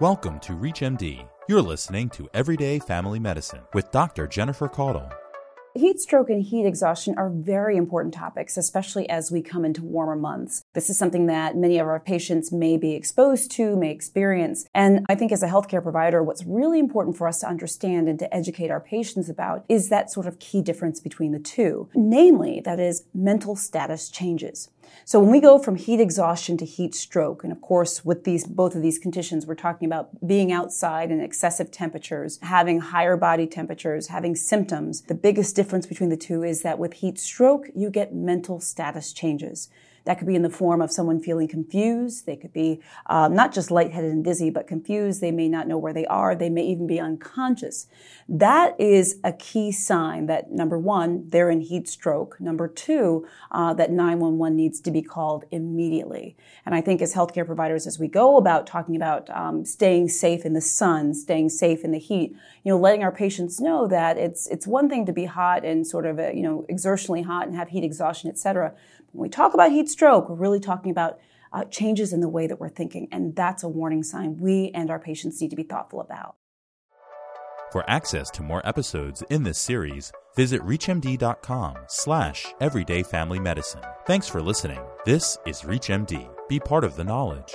Welcome to ReachMD. You're listening to Everyday Family Medicine with Dr. Jennifer Caudle. Heat stroke and heat exhaustion are very important topics, especially as we come into warmer months. This is something that many of our patients may be exposed to, may experience. And I think as a healthcare provider, what's really important for us to understand and to educate our patients about is that sort of key difference between the two. Namely, that is mental status changes. So when we go from heat exhaustion to heat stroke, and of course with these both of these conditions, we're talking about being outside in excessive temperatures, having higher body temperatures, having symptoms. The biggest difference between the two is that with heat stroke, you get mental status changes. That could be in the form of someone feeling confused. They could be um, not just lightheaded and dizzy, but confused. They may not know where they are. They may even be unconscious. That is a key sign that number one, they're in heat stroke. Number two, uh, that 911 needs to be called immediately. And I think as healthcare providers, as we go about talking about um, staying safe in the sun, staying safe in the heat, you know, letting our patients know that it's it's one thing to be hot and sort of a, you know exertionally hot and have heat exhaustion, et cetera. When we talk about heat stroke, we're really talking about uh, changes in the way that we're thinking, and that's a warning sign we and our patients need to be thoughtful about. For access to more episodes in this series, visit reachmd.com slash everydayfamilymedicine. Thanks for listening. This is ReachMD. Be part of the knowledge.